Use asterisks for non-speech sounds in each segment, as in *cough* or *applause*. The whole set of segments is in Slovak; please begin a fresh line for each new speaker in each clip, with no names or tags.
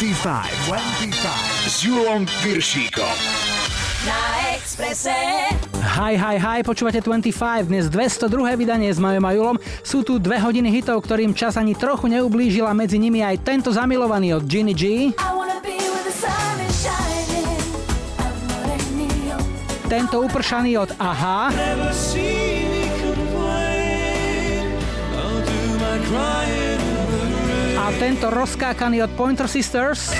25, 25 s Julom Piršíkom.
Na Exprese.
Hi, hi, hi, počúvate 25, dnes 202. vydanie s Majom a Julom. Sú tu dve hodiny hitov, ktorým čas ani trochu neublížila, medzi nimi aj tento zamilovaný od Ginny G. Tento upršaný od Aha. A tento rozkákaný od Pointer Sisters.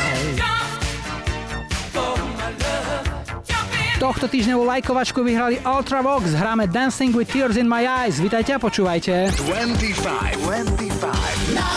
Tohto týždňovú lajkovačku vyhrali Ultravox, hráme Dancing with Tears in My Eyes. Vítajte a počúvajte.
25, 25
Na.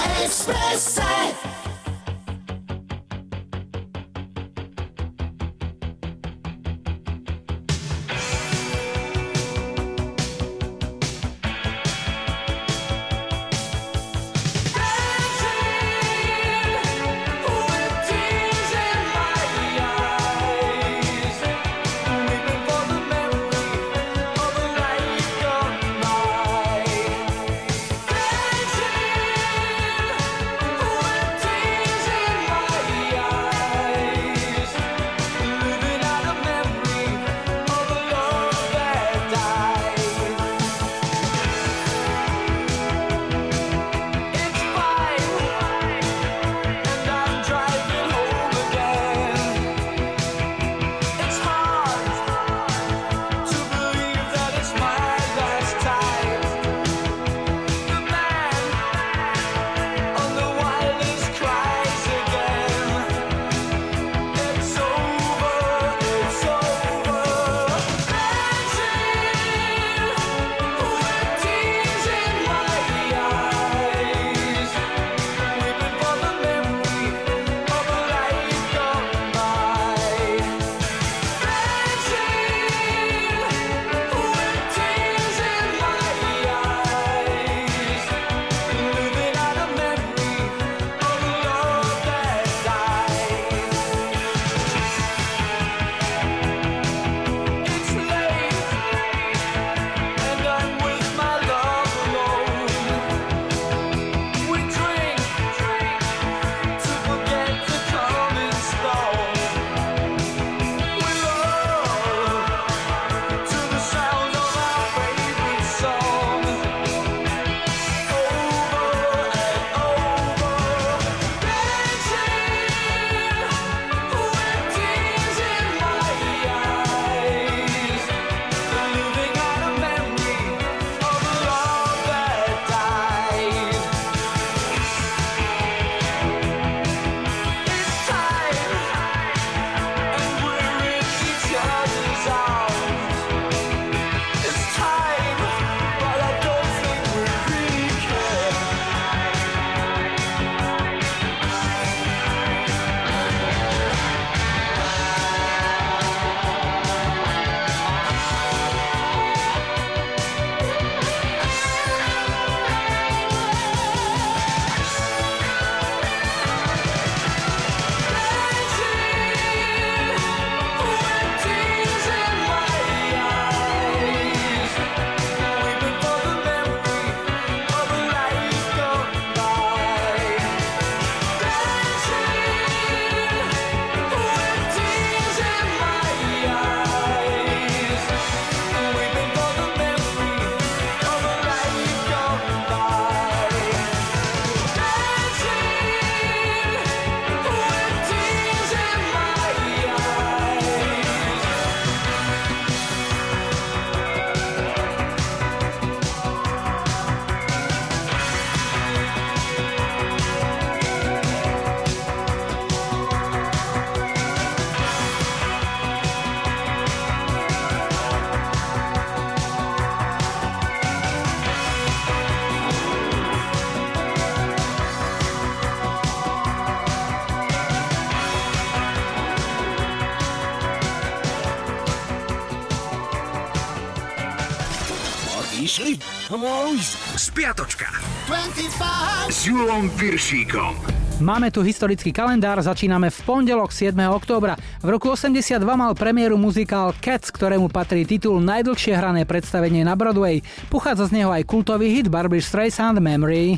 S Julom Piršíkom.
Máme tu historický kalendár, začíname v pondelok 7. októbra. V roku 82 mal premiéru muzikál Cats, ktorému patrí titul najdlhšie hrané predstavenie na Broadway. Pochádza z neho aj kultový hit Barbie Streisand Memory.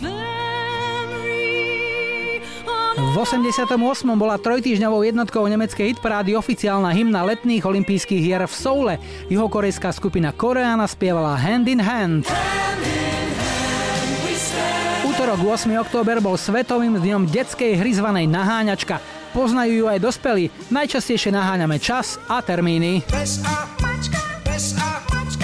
V 88. bola trojtýždňovou jednotkou nemeckej hitparády oficiálna hymna letných olympijských hier v Soule. Juhokorejská skupina Koreana spievala Hand in Hand. Útorok 8. október bol svetovým dňom detskej hry zvanej naháňačka. Poznajú ju aj dospelí. Najčastejšie naháňame čas a termíny.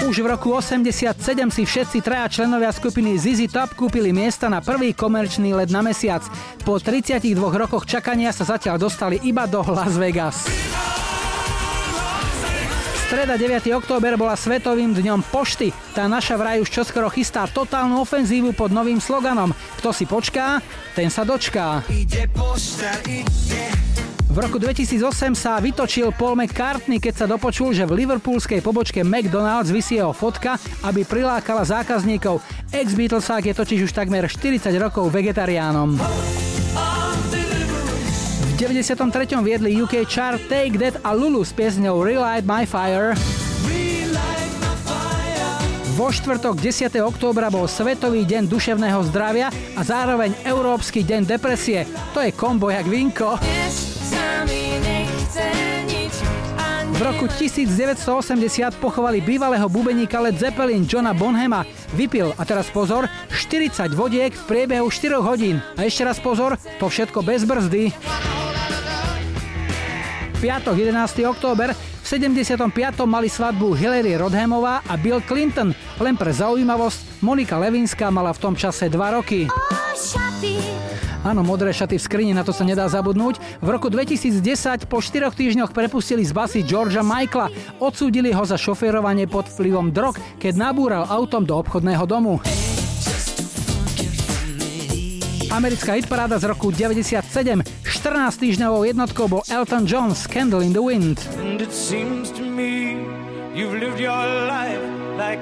Už v roku 87 si všetci traja členovia skupiny ZZ Top kúpili miesta na prvý komerčný let na mesiac. Po 32 rokoch čakania sa zatiaľ dostali iba do Las Vegas. Streda 9. október bola svetovým dňom pošty. Tá naša vraj už čoskoro chystá totálnu ofenzívu pod novým sloganom Kto si počká, ten sa dočká. Ide pošta, ide. V roku 2008 sa vytočil Paul McCartney, keď sa dopočul, že v liverpoolskej pobočke McDonald's vysí jeho fotka, aby prilákala zákazníkov. Ex-Beatlesák je totiž už takmer 40 rokov vegetariánom. V 93. viedli UK chart Take That a Lulu s piesňou Relight My Fire. Vo štvrtok 10. októbra bol Svetový deň duševného zdravia a zároveň Európsky deň depresie. To je kombo jak vinko. V roku 1980 pochovali bývalého bubeníka Led Zeppelin Johna Bonhama. Vypil, a teraz pozor, 40 vodiek v priebehu 4 hodín. A ešte raz pozor, to všetko bez brzdy. Piatok 11. október v 75. mali svadbu Hillary Rodhamová a Bill Clinton. Len pre zaujímavosť, Monika Levinská mala v tom čase 2 roky. Áno, modré šaty v skrini, na to sa nedá zabudnúť. V roku 2010 po 4 týždňoch prepustili z basy Georgia Michaela. Odsúdili ho za šoférovanie pod vplyvom drog, keď nabúral autom do obchodného domu. Americká hitparáda z roku 97. 14 týždňovou jednotkou bol Elton John Candle in the Wind.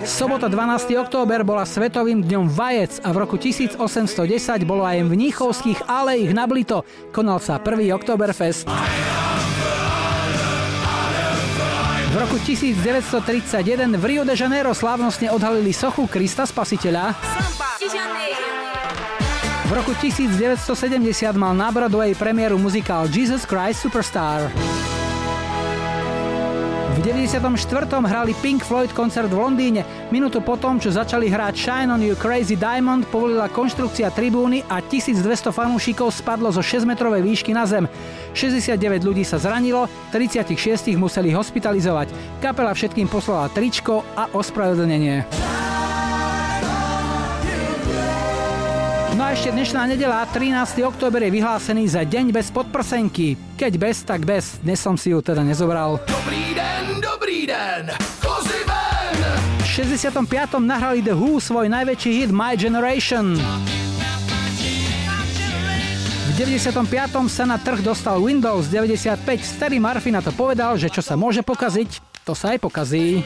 Sobota 12. október bola svetovým dňom vajec a v roku 1810 bolo aj v Mníchovských alejich na Blito. Konal sa 1. Oktoberfest. V roku 1931 v Rio de Janeiro slávnostne odhalili sochu Krista Spasiteľa. V roku 1970 mal na Broadway premiéru muzikál Jesus Christ Superstar. V 94. hrali Pink Floyd koncert v Londýne. Minútu potom, čo začali hrať Shine on You Crazy Diamond, povolila konštrukcia tribúny a 1200 fanúšikov spadlo zo 6-metrovej výšky na zem. 69 ľudí sa zranilo, 36 museli hospitalizovať. Kapela všetkým poslala tričko a ospravedlnenie. A ešte dnešná nedela, 13. október je vyhlásený za deň bez podprsenky. Keď bez, tak bez. Dnes som si ju teda nezobral. Dobrý deň! Dobrý den, kozy ven! V 65. nahrali The Who svoj najväčší hit My Generation. V 95. sa na trh dostal Windows 95. Starý Murphy na to povedal, že čo sa môže pokaziť, to sa aj pokazí.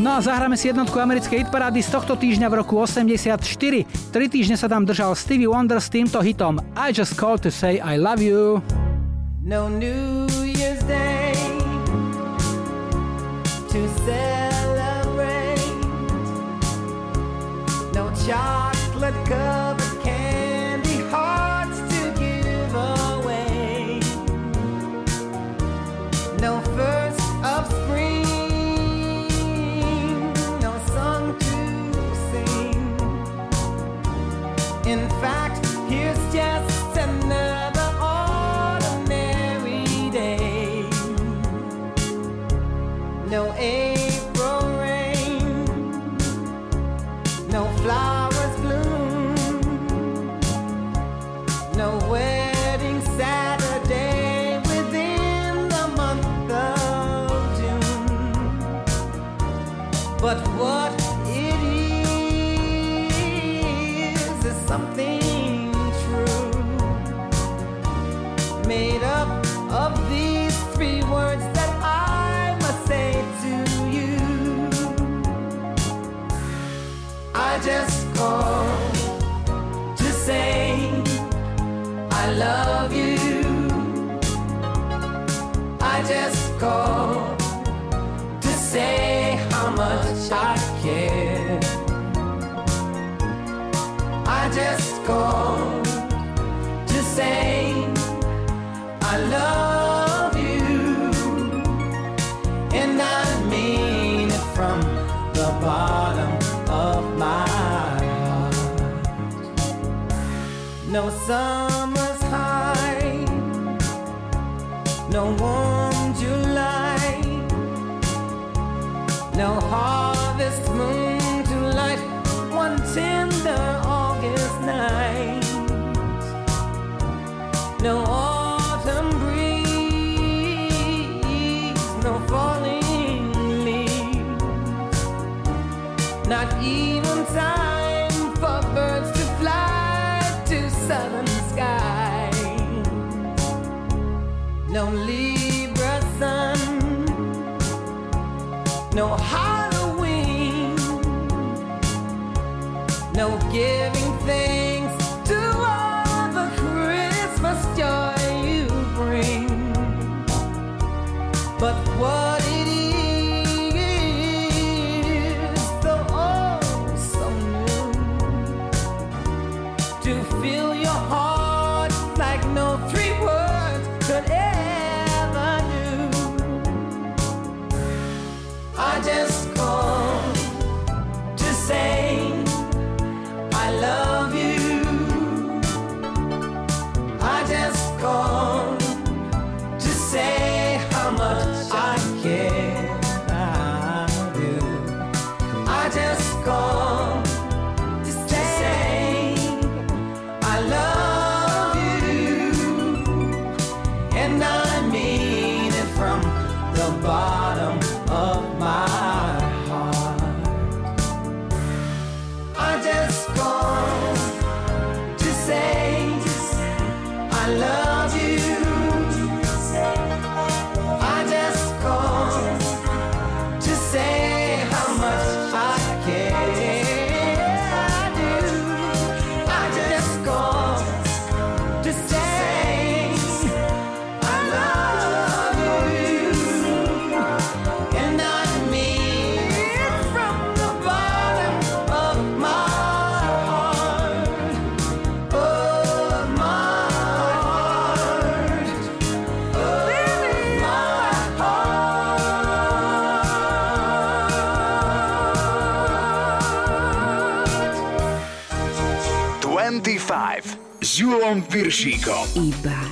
No a zahráme si jednotku americkej hitparády z tohto týždňa v roku 84. Tri týždne sa tam držal Stevie Wonder s týmto hitom I just called to say I love you. no New Year's Day to celebrate, no chocolate covered sun. know how
Julom Piršíkom.
Iba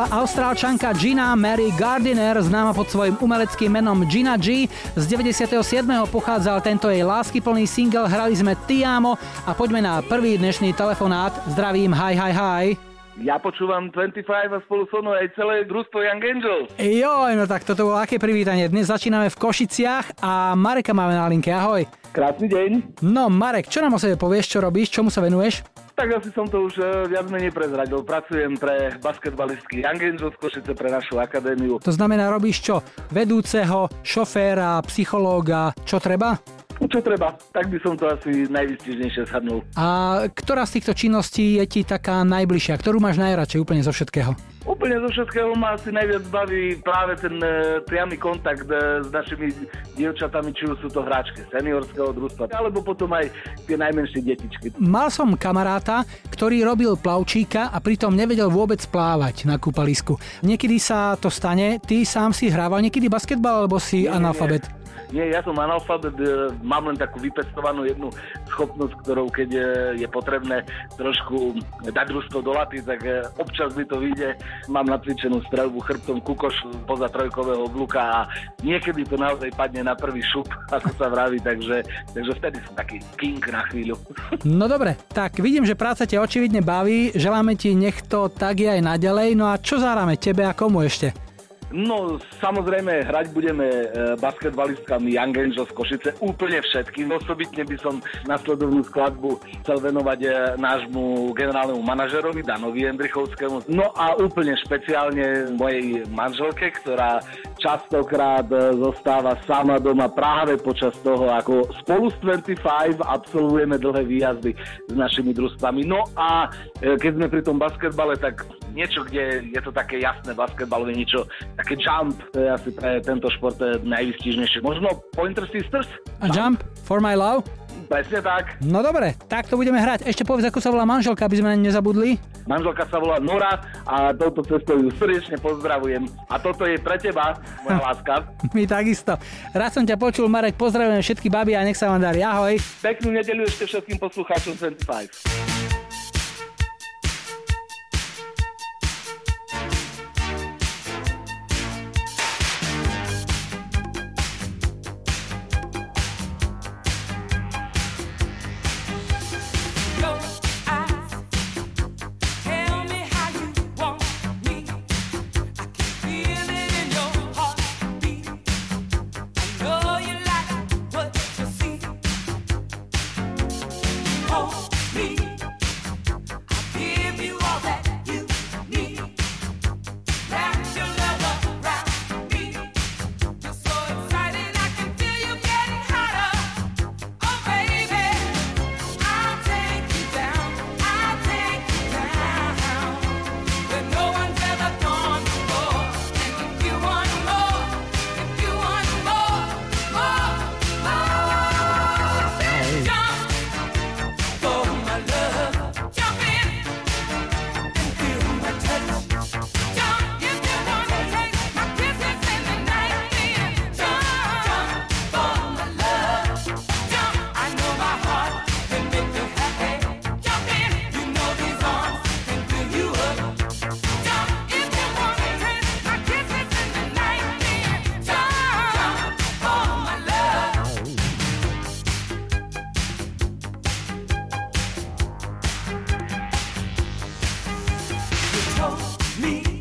spieva austrálčanka Gina Mary Gardiner, známa pod svojim umeleckým menom Gina G. Z 97. pochádzal tento jej láskyplný single Hrali sme Tiamo a poďme na prvý dnešný telefonát. Zdravím, hi, hi, hi.
Ja počúvam 25 a spolu so mnou aj celé družstvo Young Angels.
Joj, no tak toto bolo aké privítanie. Dnes začíname v Košiciach a Mareka máme na linke. Ahoj.
Krásny deň.
No Marek, čo nám o sebe povieš, čo robíš, čomu sa venuješ?
Tak asi som to už uh, viac menej prezradil. Pracujem pre basketbalistky Young Angels Košice pre našu akadémiu.
To znamená, robíš čo? Vedúceho, šoféra, psychológa, čo treba?
Čo treba, tak by som to asi najvystižnejšie shrnul.
A ktorá z týchto činností je ti taká najbližšia? Ktorú máš najradšej úplne zo všetkého?
Úplne zo všetkého ma asi najviac baví práve ten e, priamy kontakt e, s našimi dievčatami, či už sú to hráčky seniorského družstva, alebo potom aj tie najmenšie detičky.
Mal som kamaráta, ktorý robil plavčíka a pritom nevedel vôbec plávať na kúpalisku. Niekedy sa to stane, ty sám si hrával niekedy basketbal, alebo si
Nie,
analfabet?
Nie, ja som analfabet, e, mám len takú vypestovanú jednu schopnosť, ktorou keď e, je potrebné trošku dať družstvo do laty, tak e, občas mi to vyjde. Mám nacvičenú strelbu chrbtom kukoš poza trojkového vluka a niekedy to naozaj padne na prvý šup, *laughs* ako sa vraví, takže, takže vtedy som taký king na chvíľu. *laughs*
No dobre, tak vidím, že práca ťa očividne baví, želáme ti nech to tak je aj naďalej, no a čo zahráme tebe a komu ešte?
No, samozrejme, hrať budeme e, basketbalistkami Young Angels Košice úplne všetkým. Osobitne by som nasledovnú skladbu chcel venovať e, nášmu generálnemu manažerovi Danovi Jendrichovskému. No a úplne špeciálne mojej manželke, ktorá častokrát e, zostáva sama doma práve počas toho, ako spolu s 25 absolvujeme dlhé výjazdy s našimi družstvami. No a e, keď sme pri tom basketbale, tak niečo, kde je to také jasné basketbalové, niečo také jump, to je asi pre tento šport najvystižnejšie. Možno Pointer Sisters?
A Jump for my love?
Presne tak.
No dobre, tak to budeme hrať. Ešte povedz, ako sa volá manželka, aby sme nezabudli.
Manželka sa volá Nora a touto cestou ju srdečne pozdravujem. A toto je pre teba, moja *laughs* láska.
My takisto. Raz som ťa počul, Marek, pozdravujem všetky baby a nech sa vám darí. Ahoj.
Peknú nedelu ešte všetkým poslucháčom 25.
me.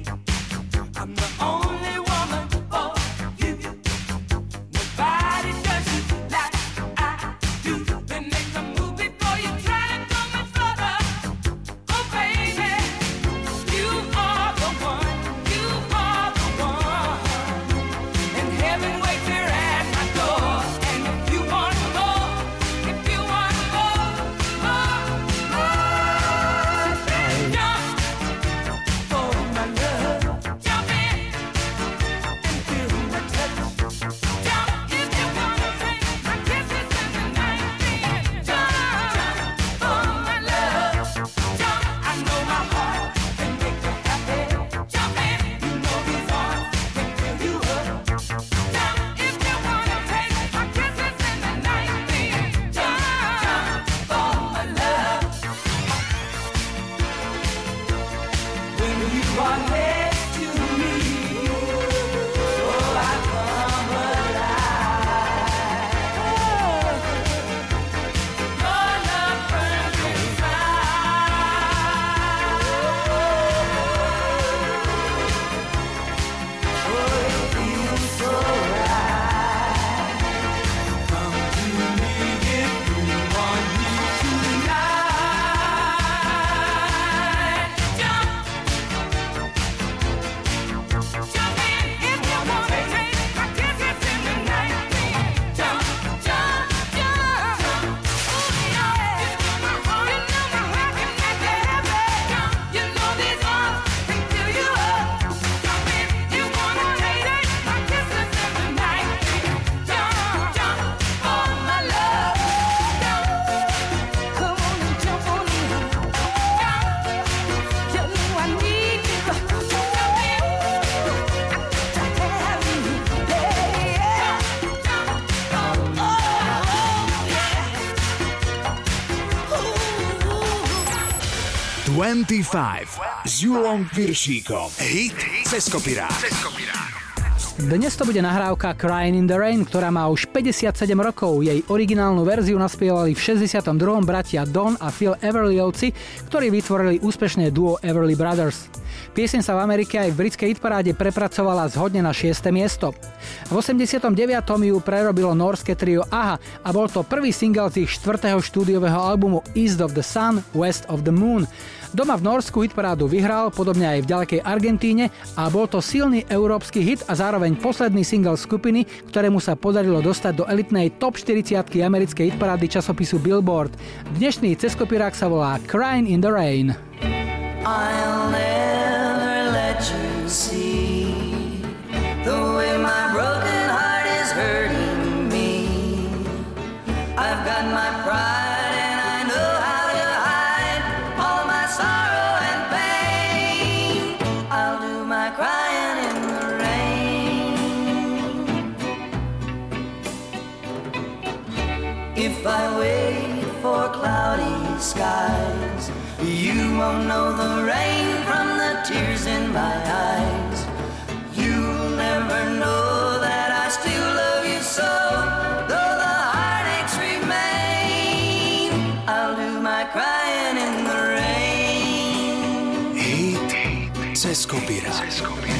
25 s Julom Piršíkom. Hit cez kopirát.
Dnes to bude nahrávka Crying in the Rain, ktorá má už 57 rokov. Jej originálnu verziu naspievali v 62. bratia Don a Phil Everlyovci, ktorí vytvorili úspešné duo Everly Brothers. Pieseň sa v Amerike aj v britskej hitparáde prepracovala zhodne na 6. miesto. V 89. ju prerobilo norské trio AHA a bol to prvý single z ich štvrtého štúdiového albumu East of the Sun, West of the Moon. Doma v Norsku hitparádu vyhral, podobne aj v ďalekej Argentíne a bol to silný európsky hit a zároveň posledný single skupiny, ktorému sa podarilo dostať do elitnej top 40 americkej hitparády časopisu Billboard. Dnešný ceskopirák sa volá Crying in the Rain.
I'll never won't know the rain from the tears in my eyes. You'll never know that I still love you so, though the heartaches remain. I'll do my crying in the rain.
Hit kopirát.
Raindrops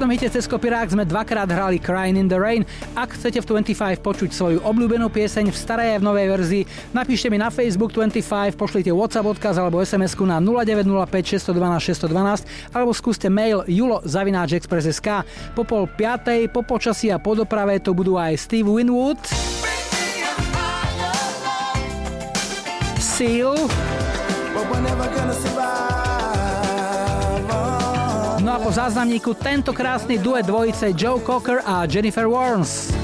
dnešnom hite cez kopirák sme dvakrát hrali Crying in the Rain. Ak chcete v 25 počuť svoju obľúbenú pieseň v starej a v novej verzii, napíšte mi na Facebook 25, pošlite WhatsApp odkaz alebo sms na 0905 612 612 alebo skúste mail julo.express.sk. Po pol piatej, po počasí a po doprave to budú aj Steve Winwood, Seal, Po záznamníku tento krásny duet dvojice Joe Cocker a Jennifer Warnes.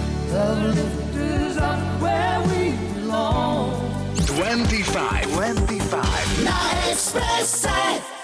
25, 25.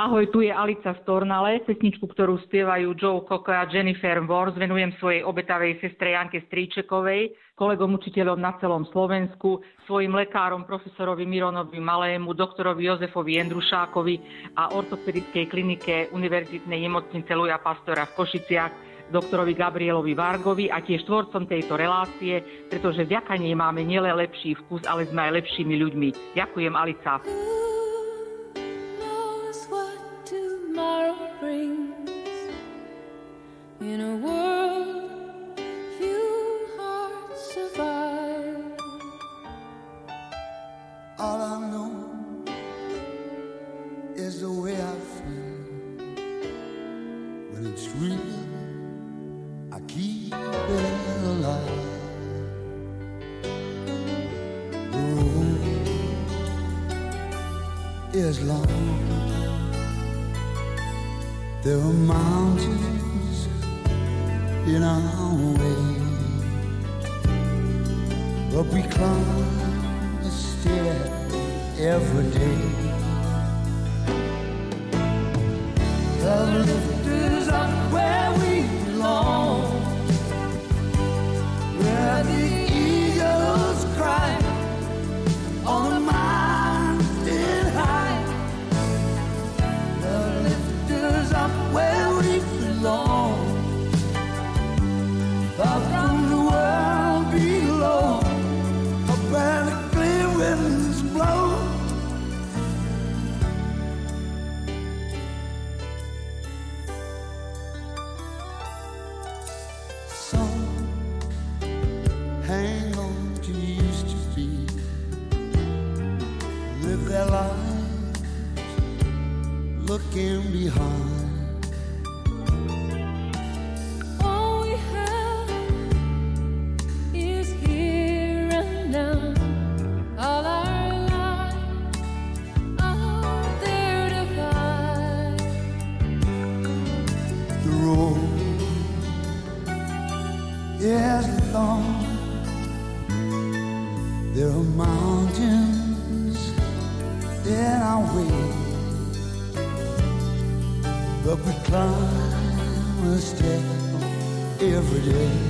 Ahoj, tu je Alica z Tornale. Pesničku, ktorú spievajú Joe Cocker a Jennifer Wars, venujem svojej obetavej sestre Janke Stríčekovej, kolegom učiteľom na celom Slovensku, svojim lekárom, profesorovi Mironovi Malému, doktorovi Jozefovi Jendrušákovi a ortopedickej klinike Univerzitnej nemocnice Luja Pastora v Košiciach, doktorovi Gabrielovi Vargovi a tiež tvorcom tejto relácie, pretože vďaka nej máme nielen lepší vkus, ale sme aj lepšími ľuďmi. Ďakujem, Alica.
tomorrow brings
in a world few hearts survive.
All I know is the way I feel when it's real. I keep it alive.
The road is long. There are mountains in our way, but we climb the stair every day. The lifters up where we belong, where the eagles cry on the
mountain. can be hard. promised her every day.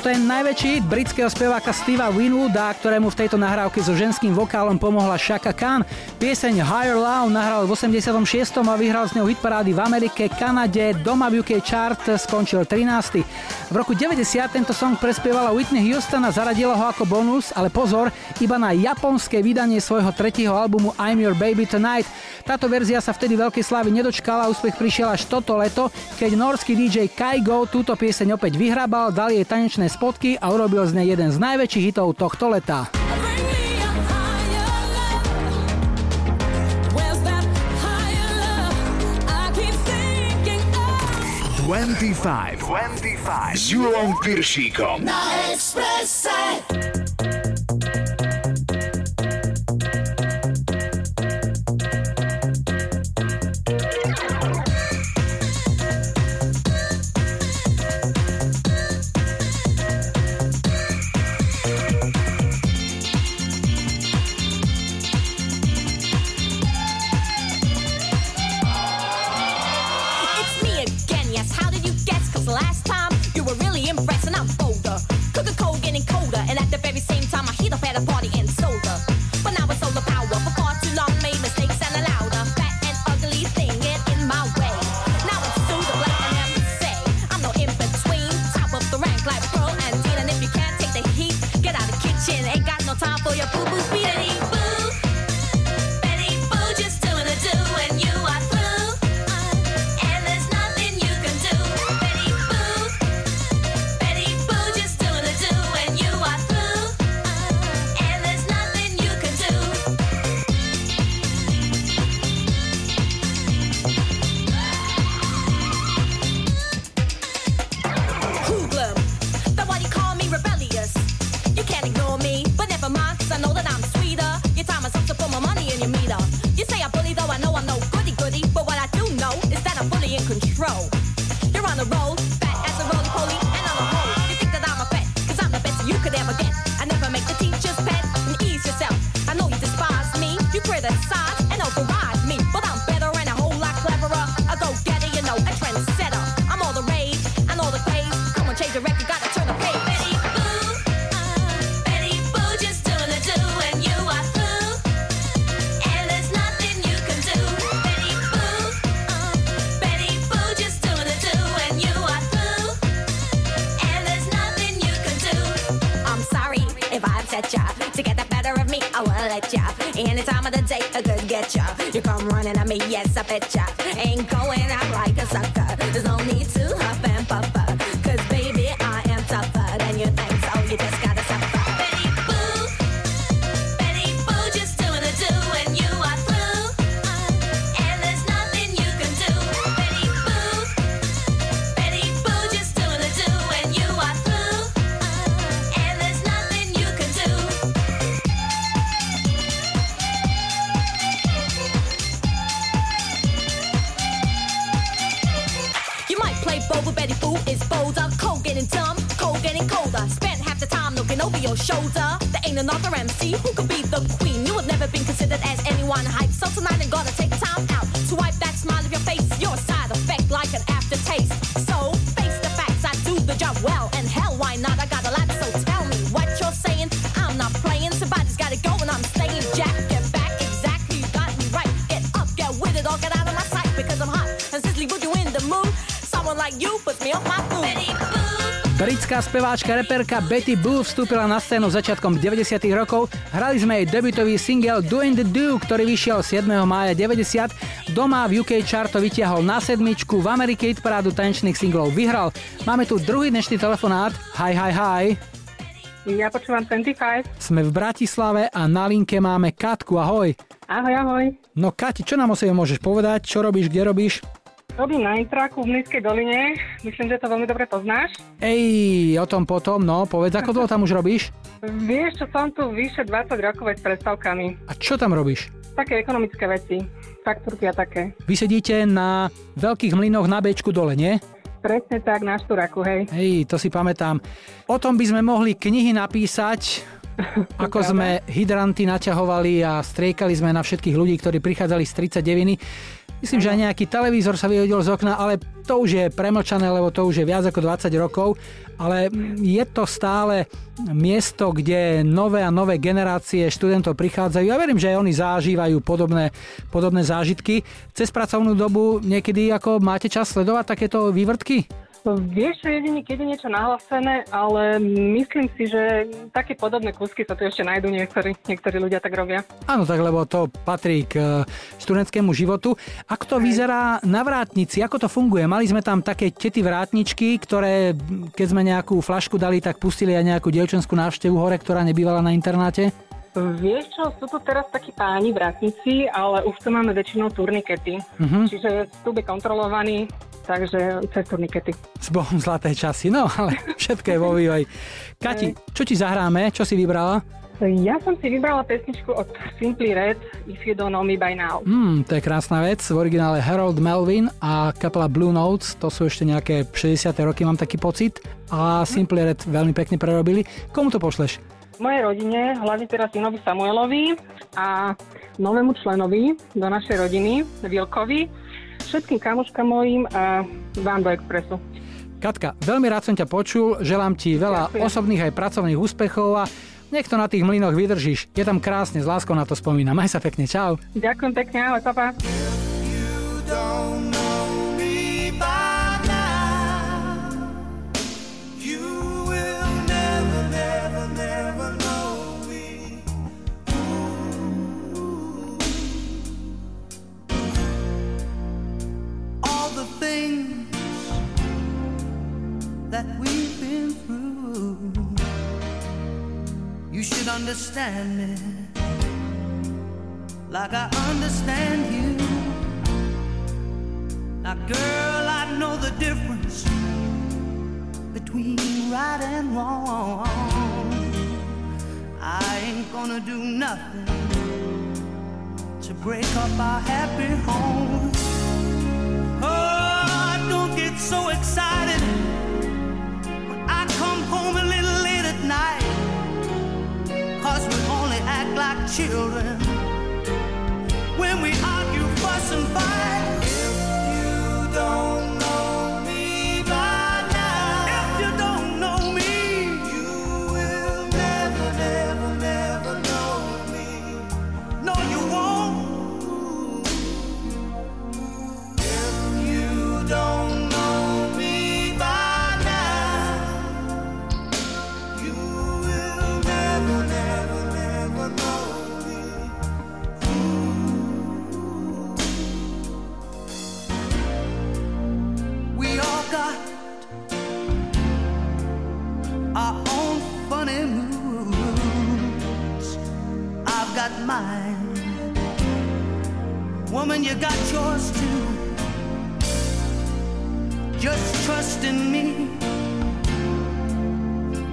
Toto je najväčší hit britského speváka Steva Winwooda, ktorému v tejto nahrávke so ženským vokálom pomohla Shaka Khan. Pieseň Higher Love nahral v 86. a vyhral s ňou hitparády v Amerike, Kanade, doma v UK chart skončil 13. V roku 90 tento song prespievala Whitney Houston a zaradila ho ako bonus, ale pozor, iba na japonské vydanie svojho tretieho albumu I'm Your Baby Tonight. Táto verzia sa vtedy veľkej slávy nedočkala, úspech prišiel až toto leto, keď norský DJ Kaigo túto pieseň opäť vyhrabal, dal jej tanečné spotky a urobil z nej jeden z najväčších hitov tohto leta.
Twenty-five. Twenty-five. S Júlom Piršíkom.
Na Expresse.
and it's
out. Hype. So tonight I'm gonna
Britská speváčka reperka Betty Boo vstúpila na scénu začiatkom 90. rokov. Hrali sme jej debutový single Doing the Do, ktorý vyšiel 7. mája 90. Doma v UK chart to vytiahol na sedmičku, v Amerike parádu tanečných singlov vyhral. Máme tu druhý dnešný telefonát. Hi, hi, hi.
Ja počúvam 25.
Sme v Bratislave a na linke máme Katku. Ahoj.
Ahoj, ahoj.
No Kati, čo nám o sebe môžeš povedať? Čo robíš, kde robíš?
Robím na Intraku v Mlynskej doline. Myslím, že to veľmi dobre poznáš.
Ej, o tom potom, no, povedz, ako dlho tam už robíš?
Vieš, čo som tu vyše 20 rokov s predstavkami.
A čo tam robíš?
Také ekonomické veci. Faktúrky a také.
Vy sedíte na veľkých mlynoch na Bčku dole, nie?
Presne tak, na Šturaku, hej.
Hej, to si pamätám. O tom by sme mohli knihy napísať, *laughs* ako sme hydranty naťahovali a striekali sme na všetkých ľudí, ktorí prichádzali z 39. Myslím, že aj nejaký televízor sa vyhodil z okna, ale to už je premlčané, lebo to už je viac ako 20 rokov. Ale je to stále miesto, kde nové a nové generácie študentov prichádzajú. Ja verím, že aj oni zažívajú podobné, podobné zážitky. Cez pracovnú dobu niekedy ako máte čas sledovať takéto vývrtky?
Vieš, je niečo nahlásené, ale myslím si, že také podobné kúsky sa tu ešte nájdú niektorí, niektorí ľudia tak robia.
Áno, tak lebo to patrí k e, študentskému životu. Ako to vyzerá na vrátnici? Ako to funguje? Mali sme tam také tety vrátničky, ktoré keď sme nejakú flašku dali, tak pustili aj nejakú dievčenskú návštevu hore, ktorá nebývala na internáte?
Vieš čo, sú tu teraz takí páni vratníci, ale už tu máme väčšinou turnikety.
Mhm.
Čiže vstup je kontrolovaný, takže cez turnikety.
S Bohom zlaté časy, no ale všetko je vo vývoji. Kati, čo ti zahráme? Čo si vybrala?
Ja som si vybrala pesničku od Simply Red, If You Don't Know Me By Now.
Hmm, to je krásna vec. V originále Harold Melvin a kapela Blue Notes, to sú ešte nejaké 60. roky, mám taký pocit. A Simply Red veľmi pekne prerobili. Komu to pošleš?
Mojej rodine, hlavne teraz synovi Samuelovi a novému členovi do našej rodiny, Vilkovi, všetkým kamoškám mojim a vám do Expressu.
Katka, veľmi rád som ťa počul, želám ti veľa
Ďakujem.
osobných aj pracovných úspechov a nech to na tých mlynoch vydržíš. Je tam krásne, s láskou na to spomínam. Maj sa pekne, čau.
Ďakujem pekne, ahoj, papa.
That we've been through, you should understand me like I understand you. Now, girl, I know the difference between right and wrong. I ain't gonna do nothing to break up our happy home. Oh, don't get so excited at night. Cause we only act
like children when we argue, fuss, and fight. Woman, you got yours too. Just trust in me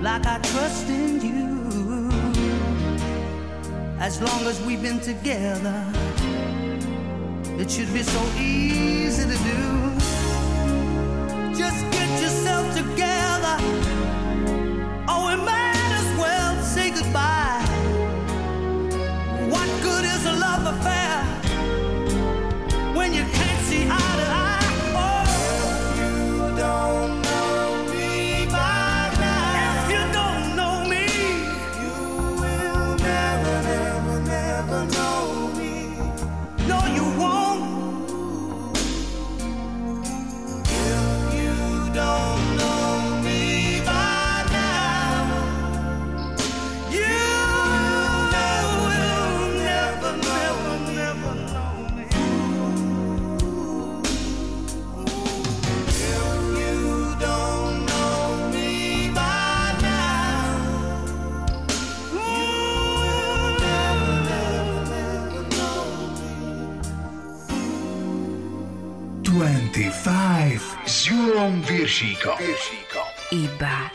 like I trust in you. As long as we've been together, it should be so easy to do.
Piršíkom.
Iba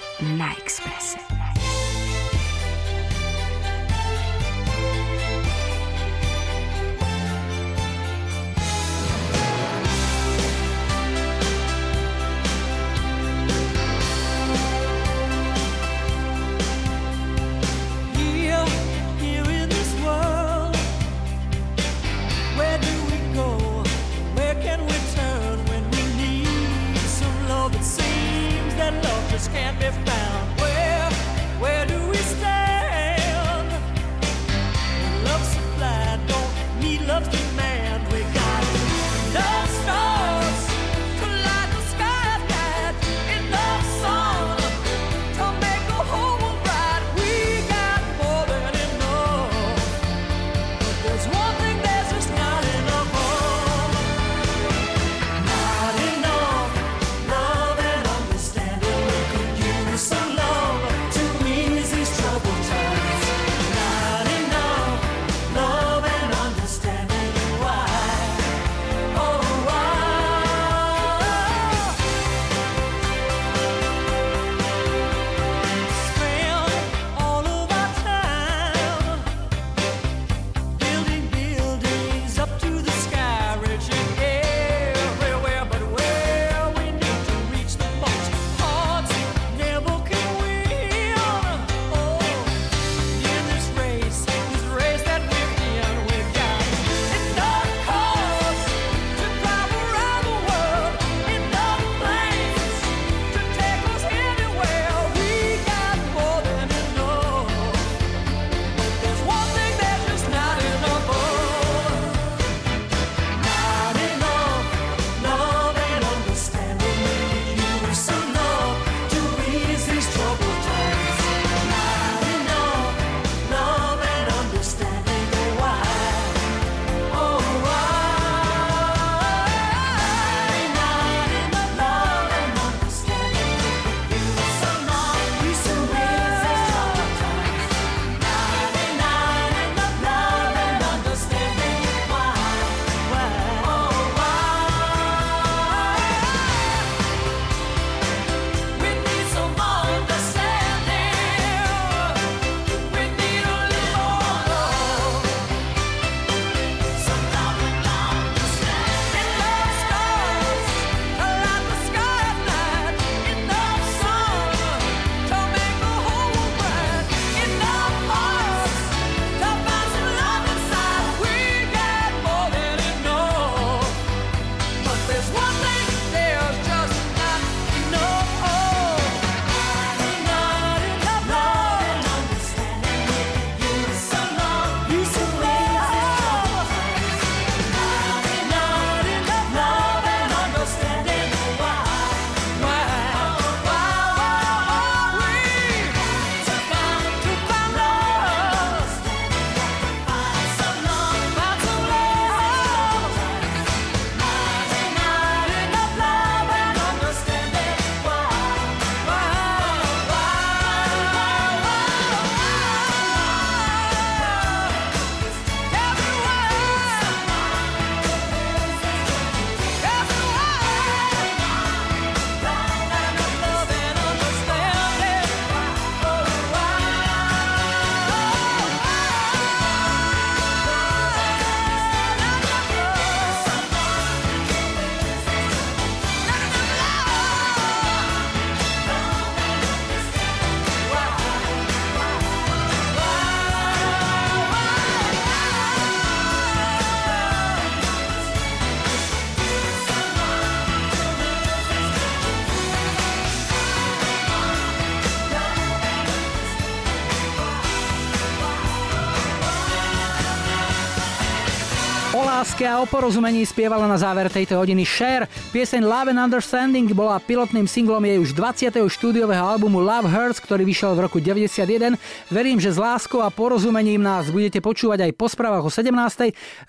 láske a o porozumení spievala na záver tejto hodiny Cher. Pieseň Love and Understanding bola pilotným singlom jej už 20. štúdiového albumu Love Hurts, ktorý vyšiel v roku 91. Verím, že s láskou a porozumením nás budete počúvať aj po správach o 17.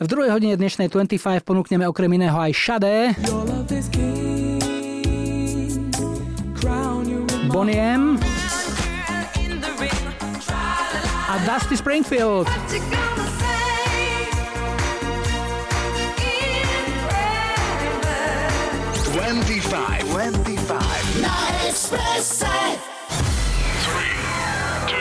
V druhej hodine dnešnej 25 ponúkneme okrem iného aj Shade,
Your love is king. Crown you with
Bonnie M a Dusty Springfield.
Twenty-five. Twenty-five.
Na Expresse.
Hey DJ!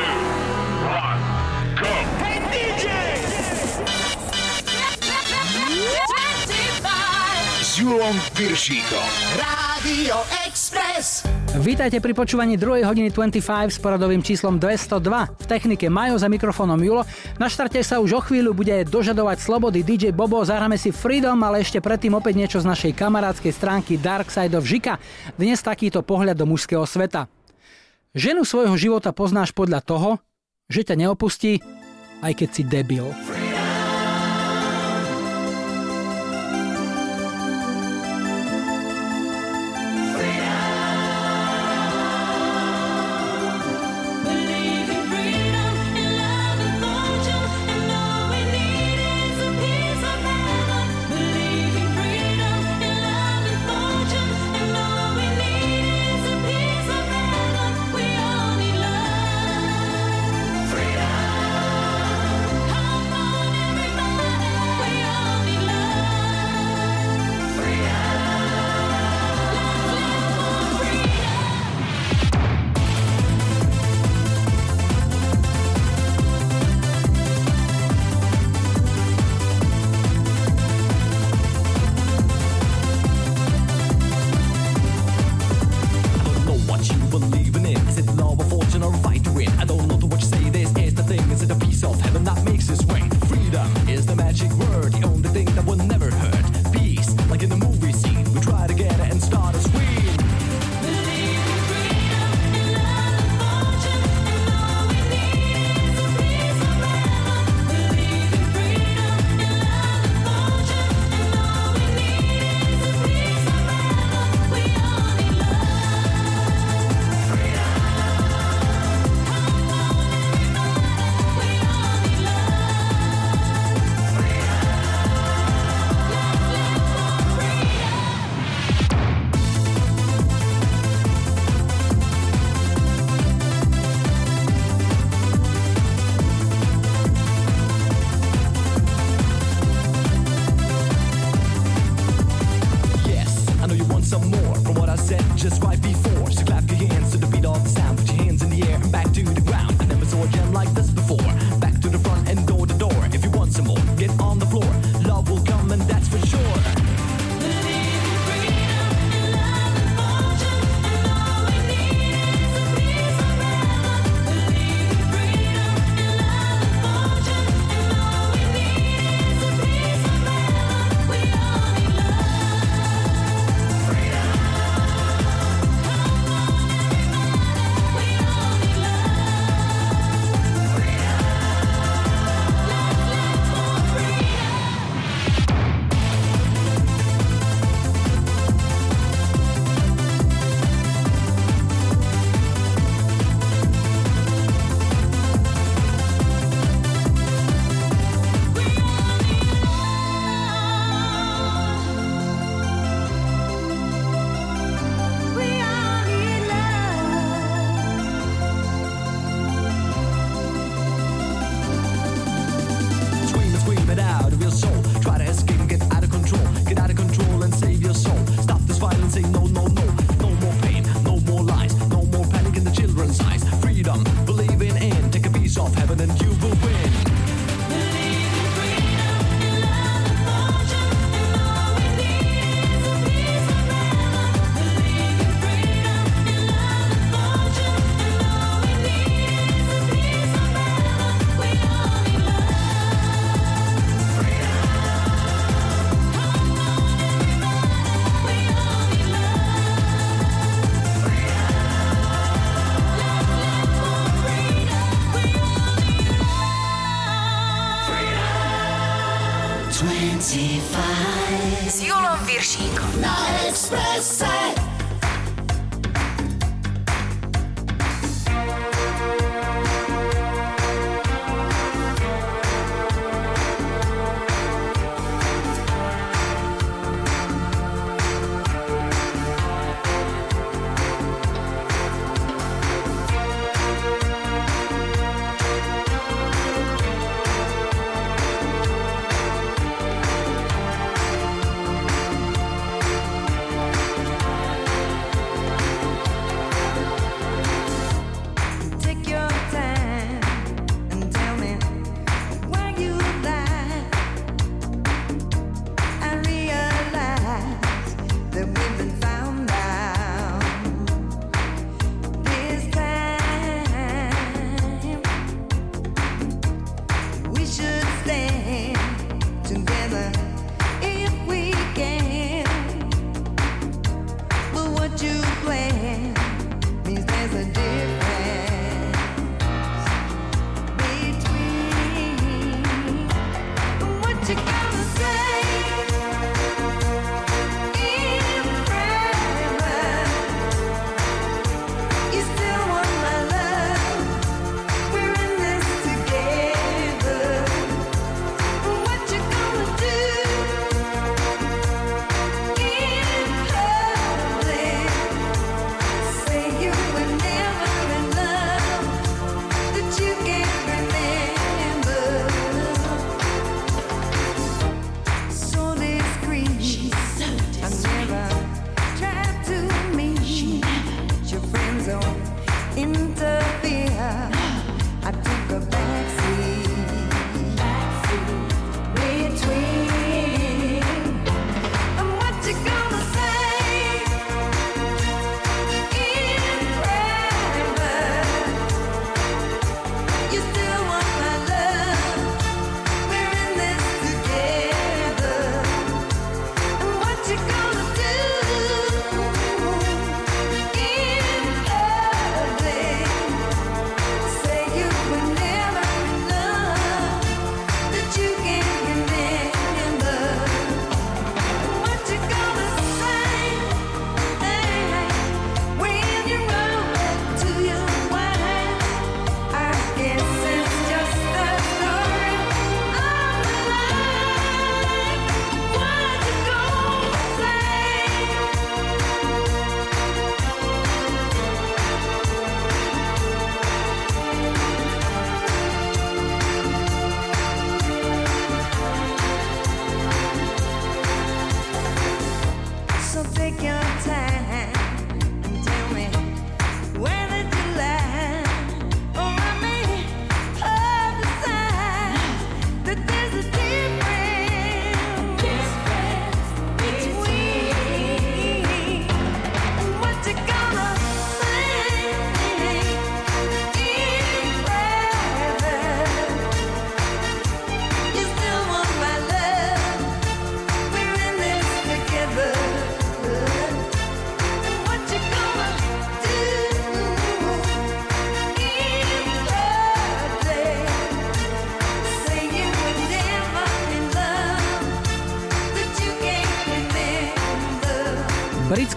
S Julom Piršíkom.
Rádio Express.
Vítajte pri počúvaní 2. hodiny 25 s poradovým číslom 202. V technike Majo za mikrofónom Julo. Na štarte sa už o chvíľu bude dožadovať slobody DJ Bobo. Zahráme si Freedom, ale ešte predtým opäť niečo z našej kamarádskej stránky Dark Side of Žika. Dnes takýto pohľad do mužského sveta. Ženu svojho života poznáš podľa toho, že ťa neopustí, aj keď si debil.
Freedom.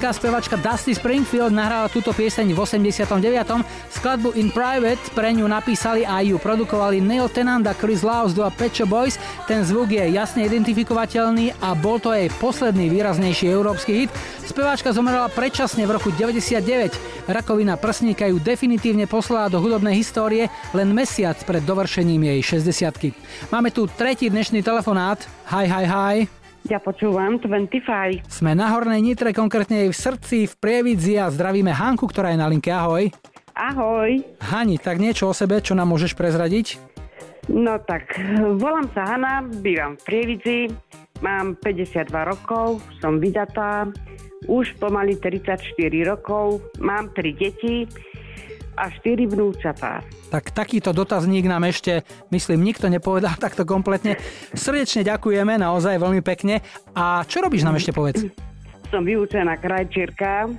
Britská spevačka Dusty Springfield nahrala túto pieseň v 89. Skladbu In Private pre ňu napísali a ju produkovali Neil Tennant a Chris Laus do Pet Shop Boys. Ten zvuk je jasne identifikovateľný a bol to jej posledný výraznejší európsky hit. Speváčka zomrela predčasne v roku 99. Rakovina prsníka ju definitívne poslala do hudobnej histórie len mesiac pred dovršením jej 60 Máme tu tretí dnešný telefonát. Hi, hi, hi.
Ja počúvam 25.
Sme na Hornej Nitre, konkrétne jej v srdci, v Prievidzi a zdravíme Hanku, ktorá je na linke. Ahoj.
Ahoj.
Hani, tak niečo o sebe, čo nám môžeš prezradiť?
No tak, volám sa Hanna, bývam v Prievidzi, mám 52 rokov, som vydatá, už pomaly 34 rokov, mám 3 deti a 4 vnúčatá.
Tak takýto dotazník nám ešte, myslím, nikto nepovedal *laughs* takto kompletne. Srdečne ďakujeme, naozaj veľmi pekne. A čo robíš nám ešte povedz?
Som vyučená krajčírka,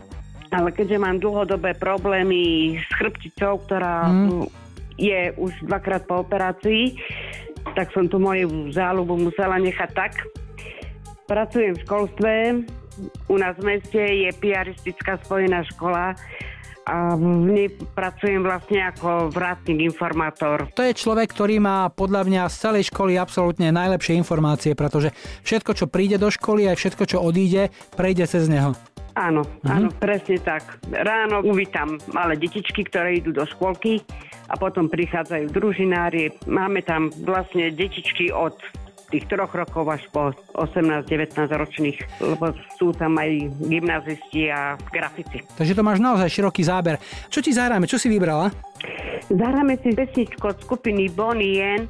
ale keďže mám dlhodobé problémy s chrbticou, ktorá
Mm.
je už dvakrát po operácii, tak som tu moju záľubu musela nechať tak. Pracujem v školstve. U nás v meste je piaristická spojená škola a v nej pracujem vlastne ako vrátnik informátor.
To je človek, ktorý má podľa mňa z celej školy absolútne najlepšie informácie, pretože všetko, čo príde do školy, aj všetko, čo odíde, prejde cez neho.
Áno,
Mhm.
áno, presne tak. Ráno uvítam malé detičky, ktoré idú do škôlky a potom prichádzajú družinári. Máme tam vlastne detičky od tých troch rokov až po 18-19 ročných, lebo sú tam aj gymnazisti a grafici.
Takže to máš naozaj široký záber. Čo ti zahráme? Čo si vybrala?
Zahráme si pesničku od skupiny Bonnie Yen,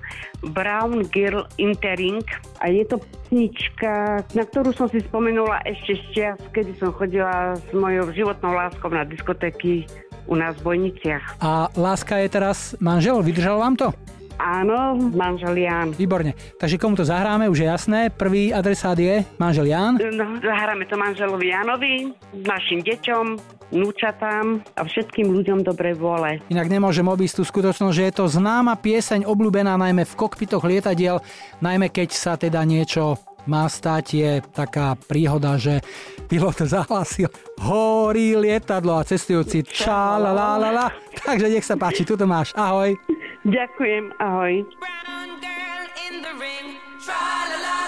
Brown Girl Interring a je to pesnička, na ktorú som si spomenula ešte z čias, kedy som chodila s mojou životnou láskou na diskotéky u nás v Bojniciach.
A láska je teraz manžel, vydržal vám to?
Áno, manžel Ján.
Výborne. Takže komu to zahráme, už je jasné. Prvý adresát je manžel Ján.
No, zahráme to manželovi Jánovi, našim deťom, núčatám a všetkým ľuďom dobrej vôle.
Inak nemôžem obísť tú skutočnosť, že je to známa pieseň obľúbená najmä v kokpitoch lietadiel, najmä keď sa teda niečo má stať, je taká príhoda, že pilot zahlasil horí lietadlo a cestujúci ča la la la la. Takže nech sa páči, tu to máš. Ahoj.
Ďakujem, ahoj.
in the ring. Tra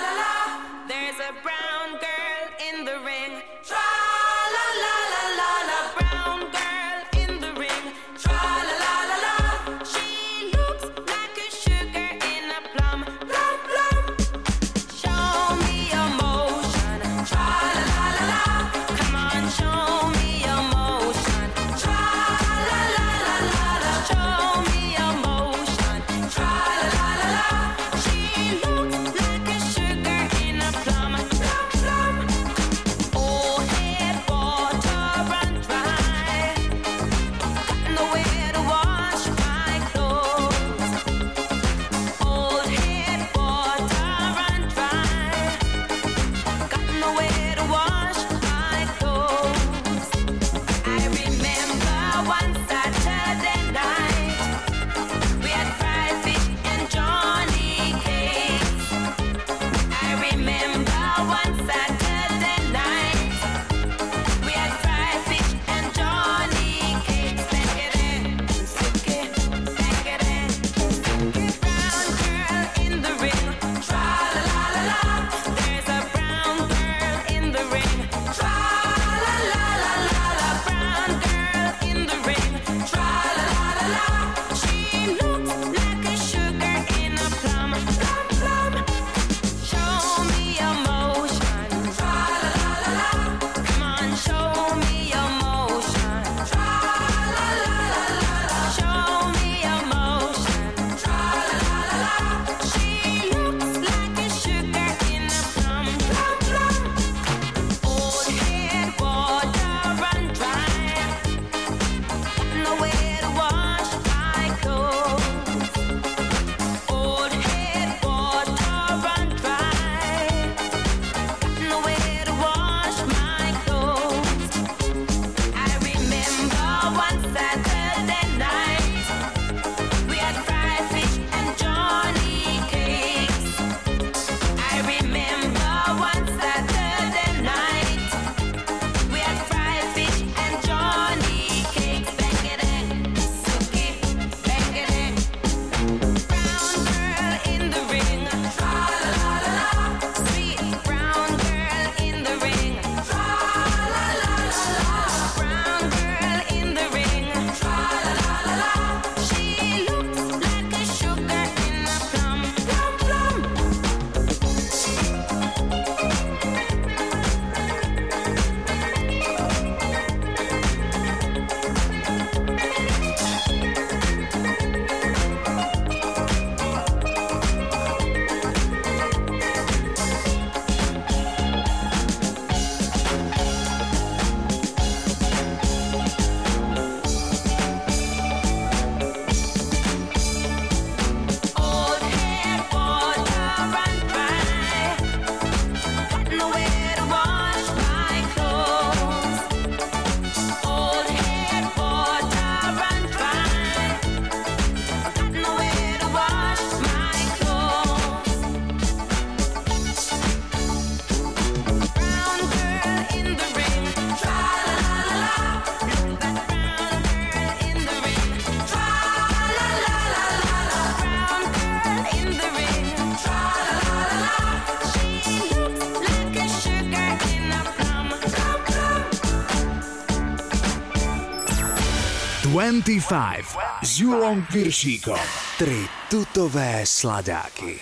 25 s Julom Piršíkom. Tri tutové sladáky.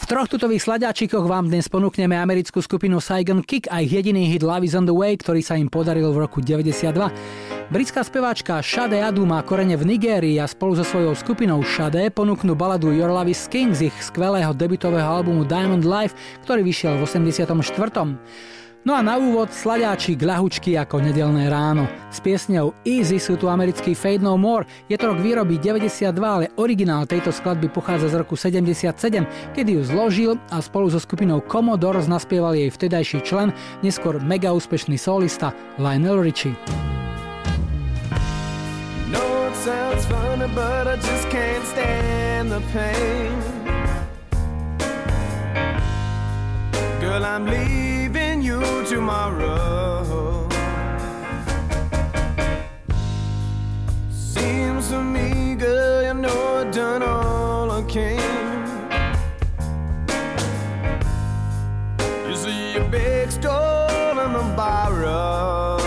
V troch tutových sladáčikoch vám dnes ponúkneme americkú skupinu Saigon Kick a ich jediný hit Love is on the way, ktorý sa im podaril v roku 92. Britská speváčka Shade Adu má korene v Nigérii a spolu so svojou skupinou Shade ponúknú baladu Your Love is King z ich skvelého debutového albumu Diamond Life, ktorý vyšiel v 84. No a na úvod sladáčik ľahučky ako nedelné ráno. S piesňou Easy sú tu americký Fade No More. Je to rok výroby 92, ale originál tejto skladby pochádza z roku 77, kedy ju zložil a spolu so skupinou Commodores naspieval jej vtedajší člen, neskôr mega úspešný solista Lionel Richie.
it sounds funny, but I just can't stand the pain. Girl, I'm leaving tomorrow. Seems to me, girl, you know I done all I can. You see a big store and a borrow.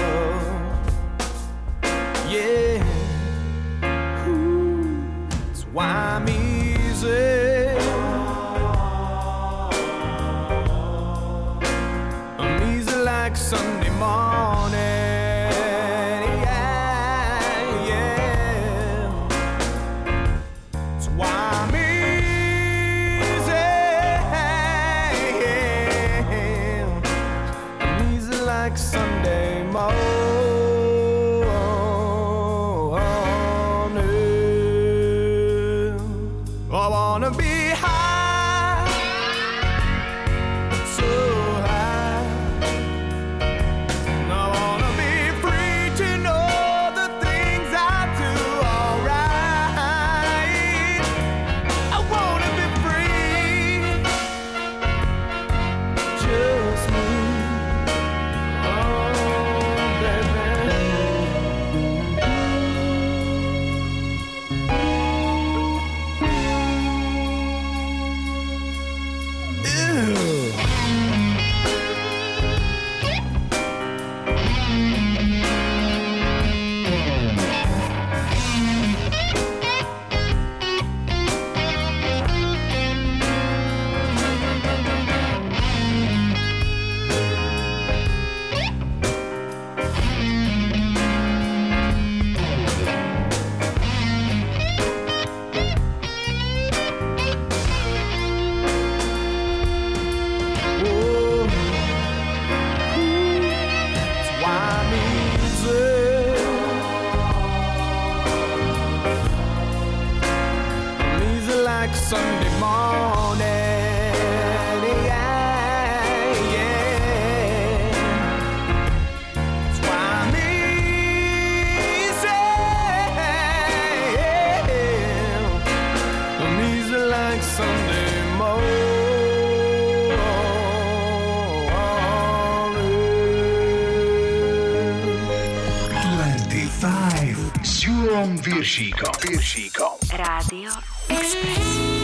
Piršíkom. Piršíkom.
Rádio Express.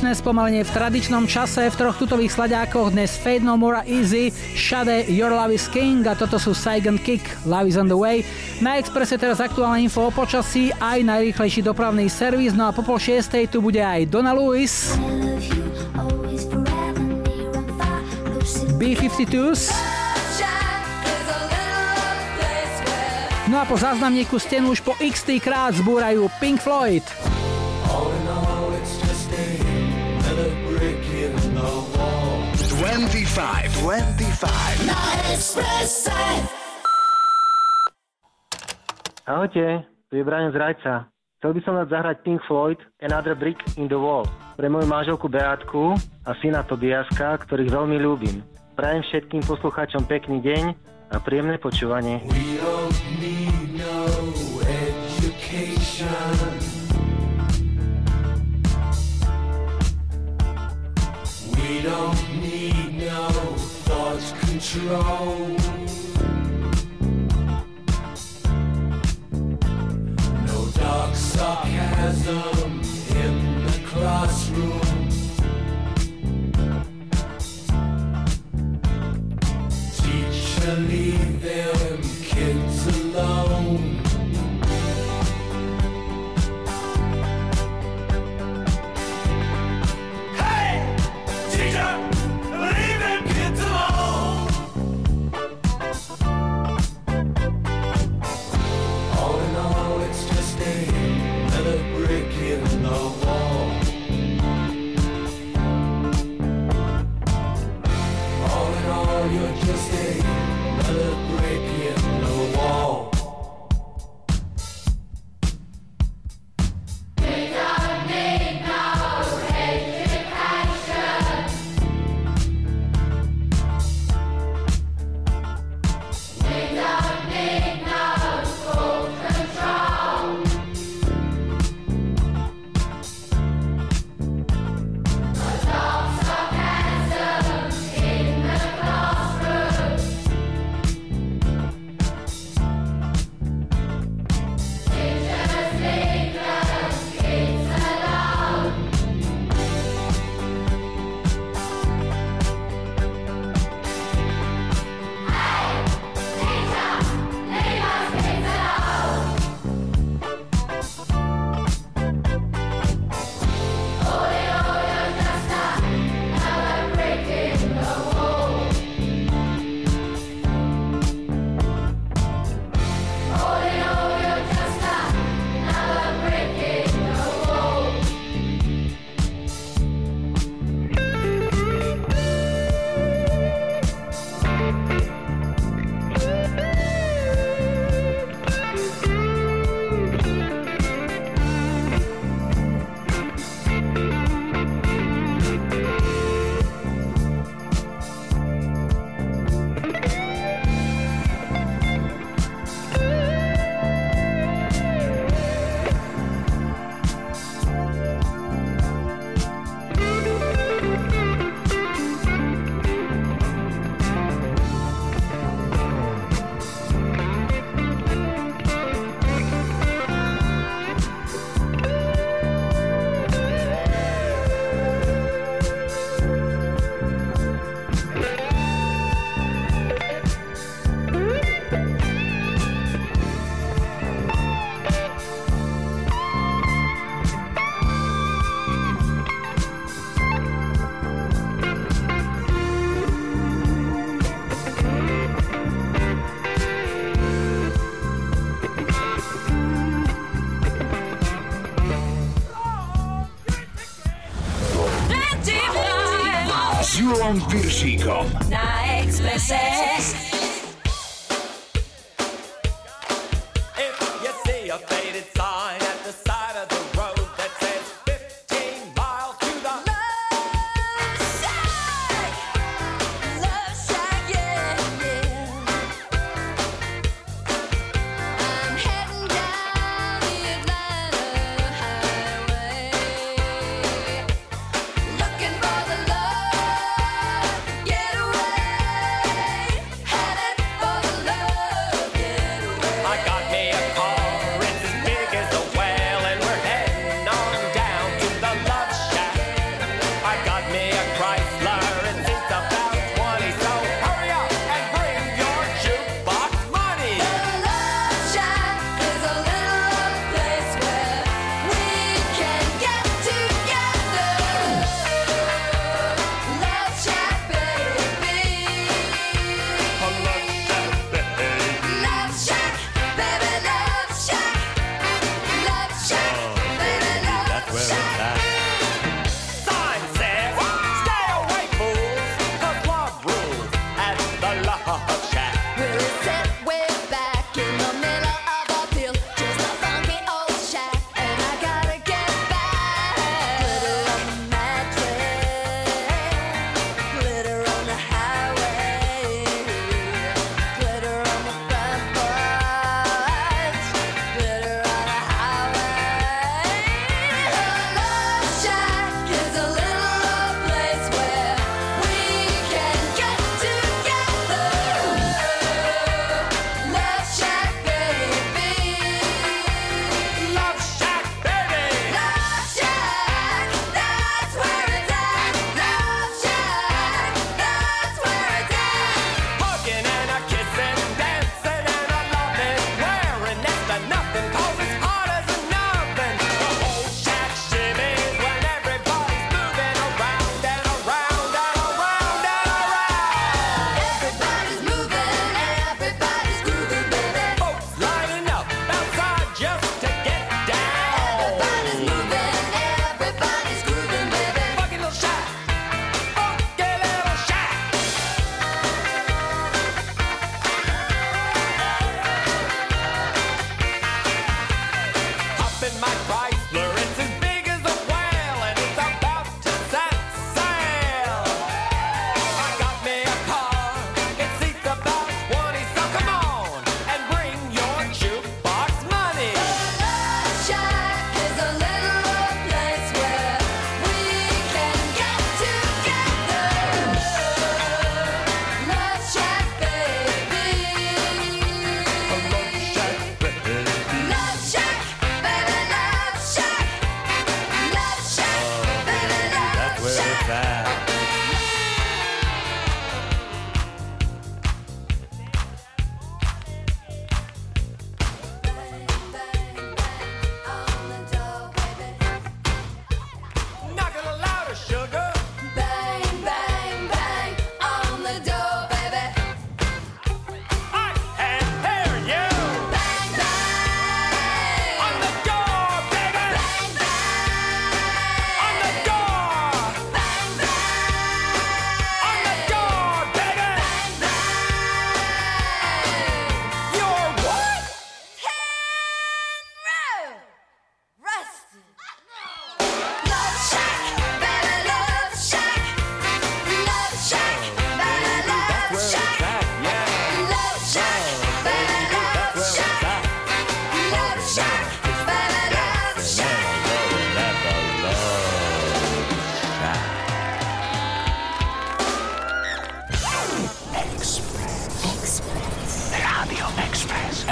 Tradičné spomalenie v tradičnom čase v troch tutových slaďákoch dnes Fade No More Easy, Shade Your Love is King a toto sú Saigon Kick, Love is on the way. Na Expresse teraz aktuálne info o počasí, aj najrýchlejší dopravný servis, no a po pol šiestej tu bude aj Donna Lewis, B-52s, no a po záznamníku stenu už po XT krát zbúrajú Pink Floyd.
25, 25.
Na Expresse.
Ahojte, tu je Brian z Rajca. Chcel by som dať zahrať Pink Floyd Another Brick in the Wall pre moju manželku Beátku a syna Tobiaska, ktorých veľmi ľúbim. Prajem všetkým poslucháčom pekný deň a príjemné počúvanie.
We don't need no education. We don't no thought control. No dark sarcasm in the classroom. Teacher, leave
Julom Piršíkom.
Na Expresse.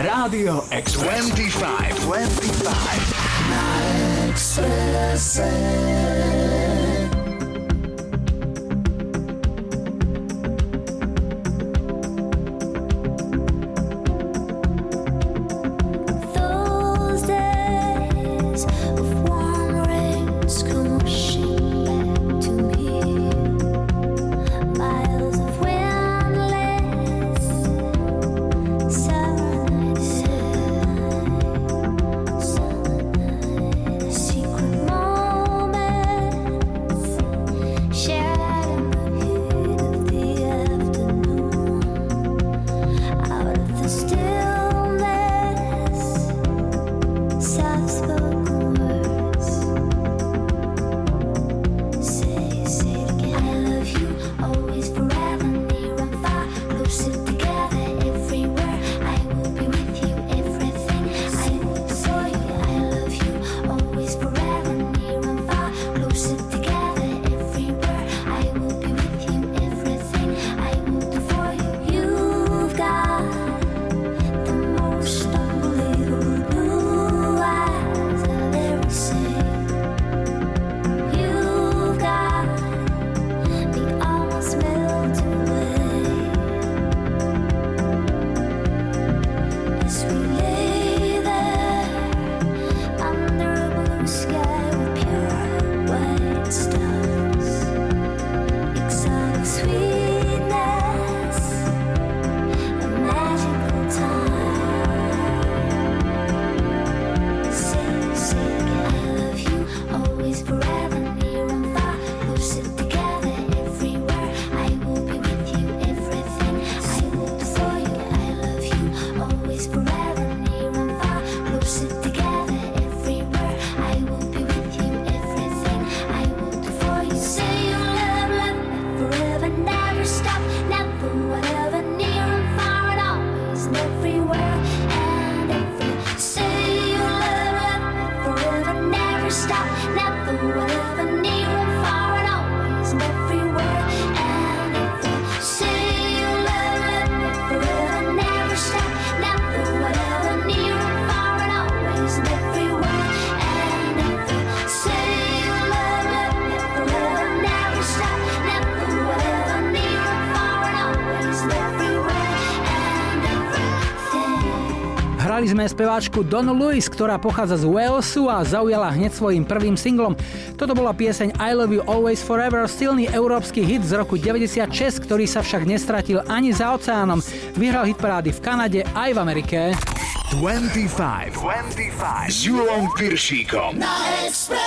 Radio X 25 25.
Na
Vypočujeme speváčku Don Lewis, ktorá pochádza z Walesu a zaujala hneď svojim prvým singlom. Toto bola pieseň I Love You Always Forever, silný európsky hit z roku 96, ktorý sa však nestratil ani za oceánom. Vyhral hit parády v Kanade aj v Amerike.
25, 25 s Júlom Piršíkom
na
Express.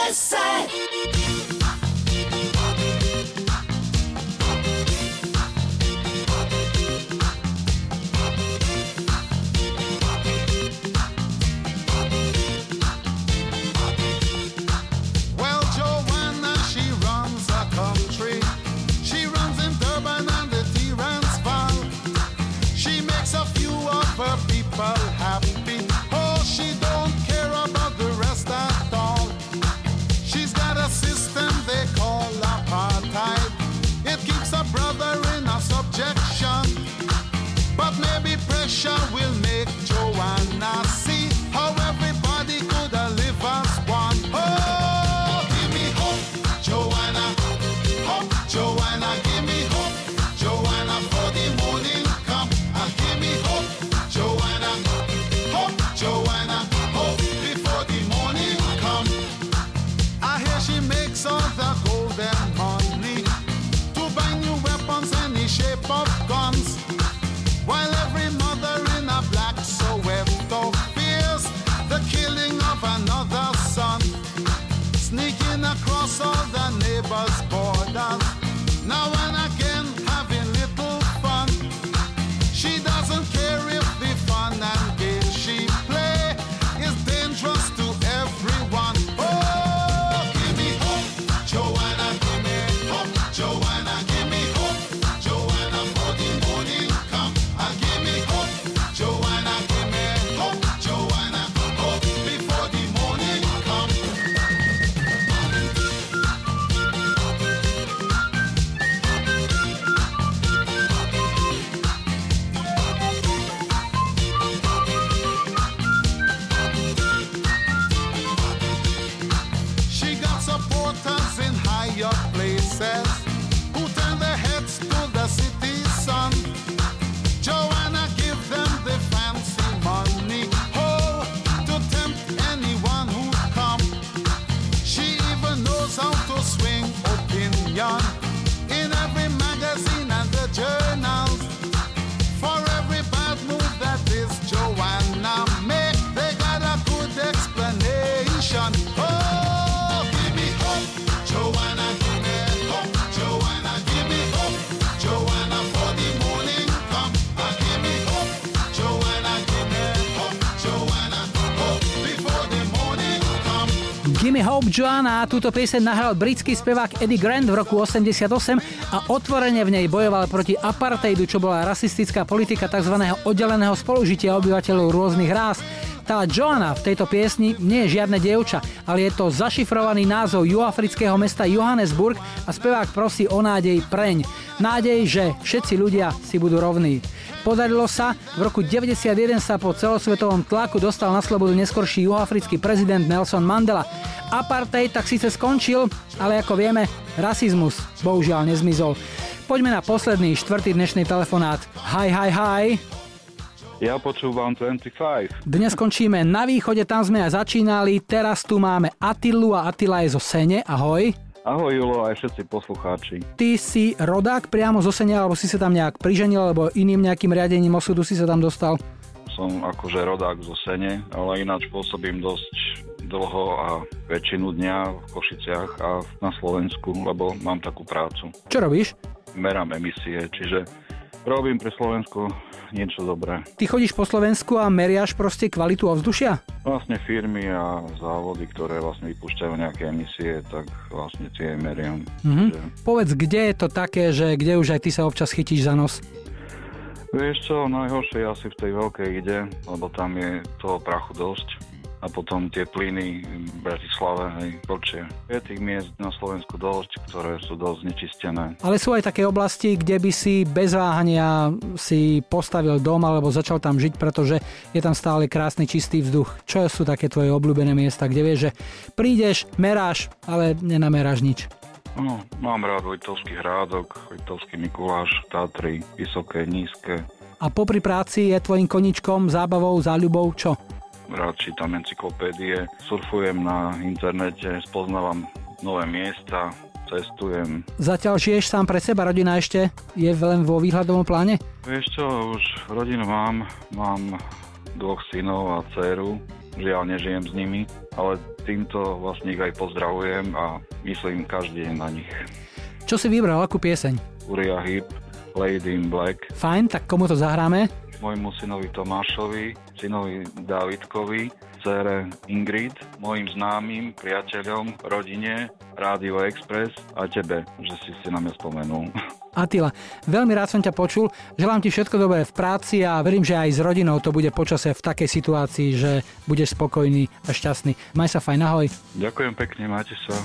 Joanna
túto pieseň nahral britský spevák Eddie Grant v roku 88 a otvorene v nej bojoval proti apartheidu, čo bola rasistická politika tzv. oddeleného spolužitia obyvateľov rôznych rás. Tá Joanna v tejto piesni nie je žiadne dievča, ale je to zašifrovaný názov juhoafrického mesta Johannesburg a spevák prosí o nádej preň. Nádej, že všetci ľudia si budú rovní. Podarilo sa, v roku 91 sa po celosvetovom tlaku dostal na slobodu neskorší juhoafrický prezident Nelson Mandela. Apartheid tak síce skončil, ale ako vieme, rasizmus bohužiaľ nezmizol. Poďme na posledný, štvrtý dnešný telefonát. Hi, hi, hi.
Ja počúvam 25.
Dnes končíme na východe, tam sme aj začínali. Teraz tu máme Atilu a Atila je zo Sene. Ahoj.
Ahoj Julo, aj všetci poslucháči.
Ty si rodák priamo zo Sene, alebo si sa tam nejak priženil, alebo iným nejakým riadením osudu si sa tam dostal?
Som akože rodák zo Sene, ale ináč pôsobím dosť dlho a väčšinu dňa v Košiciach a na Slovensku, lebo mám takú prácu.
Čo robíš?
Merám emisie, čiže robím pre Slovensko niečo dobré.
Ty chodíš po Slovensku a meriaš proste kvalitu ovzdušia?
Vlastne firmy a závody, ktoré vlastne vypúšťajú nejaké emisie, tak vlastne tie meriam.
Mhm. Povedz, kde je to také, že kde už aj ty sa občas chytíš za nos?
Vieš čo, najhoršie asi v tej veľkej ide, lebo tam je toho prachu dosť. A potom tie plyny v Bratislave, hej, počie. Je tých miest na Slovensku dosť, ktoré sú dosť nečistené.
Ale sú aj také oblasti, kde by si bez váhania si postavil dom alebo začal tam žiť, pretože je tam stále krásny čistý vzduch. Čo sú také tvoje obľúbené miesta, kde vieš, že prídeš, meráš, ale nenameráš nič?
No, mám rád Vojtovský hrádok, Vojtovský Mikuláš, Tatry, vysoké, nízke.
A popri práci je tvojim koničkom, zábavou, záľubou čo?
Rád čítam encyklopédie, surfujem na internete, spoznávam nové miesta, cestujem.
Zatiaľ žiješ sám pre seba, rodina ešte je len vo výhľadovom pláne?
Vieš čo, už rodinu mám, mám dvoch synov a dceru, žiaľ nežijem s nimi, ale týmto vlastne ich aj pozdravujem a myslím každý deň na nich.
Čo si vybral, akú pieseň?
Uriah Heep, Lady in Black,
Fajn, tak komu to zahráme?
môjmu synovi Tomášovi, synovi Dávidkovi, dcere Ingrid, mojim známym, priateľom, rodine, Rádio Express a tebe, že si si na mňa spomenul. *laughs*
Atila, veľmi rád som ťa počul, želám ti všetko dobré v práci a verím, že aj s rodinou to bude počase v takej situácii, že budeš spokojný a šťastný. Maj sa fajn, ahoj.
Ďakujem pekne, máte sa.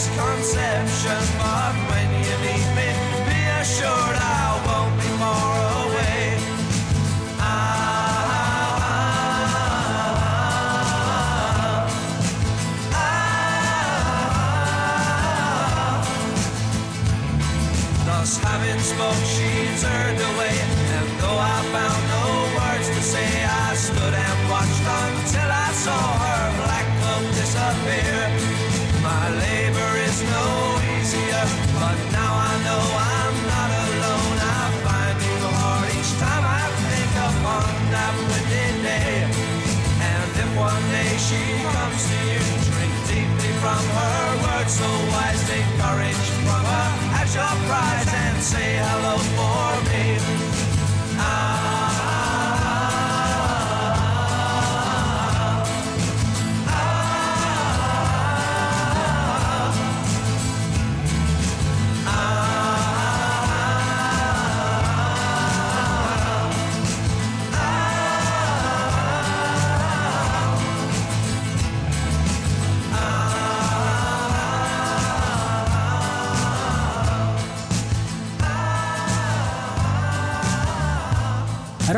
Misconception.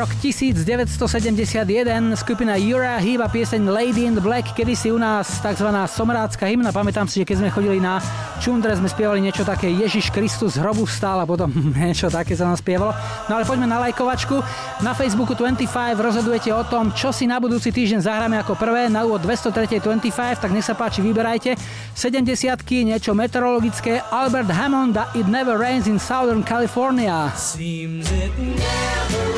Rok 1971, skupina Uriah Heep a pieseň Lady in the Black, kedy si u nás tzv. somrácka hymna. Pamätám si, že keď sme chodili na Čundre, sme spievali niečo také Ježiš Kristus z hrobu vstal a potom *laughs* niečo také sa nám spievalo. No ale poďme na lajkovačku. Na Facebooku 25 rozhodujete o tom, čo si na budúci týždeň zahráme ako prvé. Na úvod 203. 25, tak nech sa páči, vyberajte. 70 niečo meteorologické. Albert Hammond a It Never Rains in Southern California.
Seems it never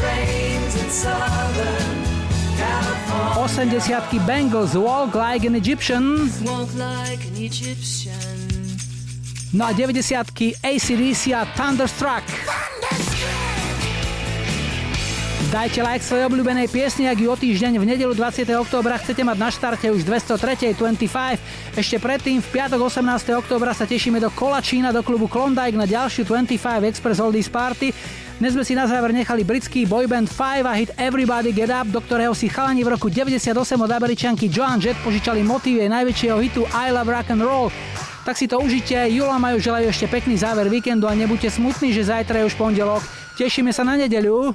80 Bengals Walk Like an Egyptian. No a 90 ACDC a Thunderstruck. Dajte like svojej obľúbenej piesni, ak ju o týždeň v nedelu 20. októbra chcete mať na štarte už 203. 25. Ešte predtým v piatok 18. októbra sa tešíme do Kolačína, do klubu Klondike na ďalšiu 25 Express Oldies Party. Dnes sme si na záver nechali britský boyband 5 a hit Everybody Get Up, do ktorého si chalani v roku 98 od Američanky Joan Jett požičali motív jej najväčšieho hitu I Love Rock and Roll. Tak si to užite, Jula majú želajú ešte pekný záver víkendu a nebuďte smutní, že zajtra je už pondelok. Tešíme sa na nedeľu.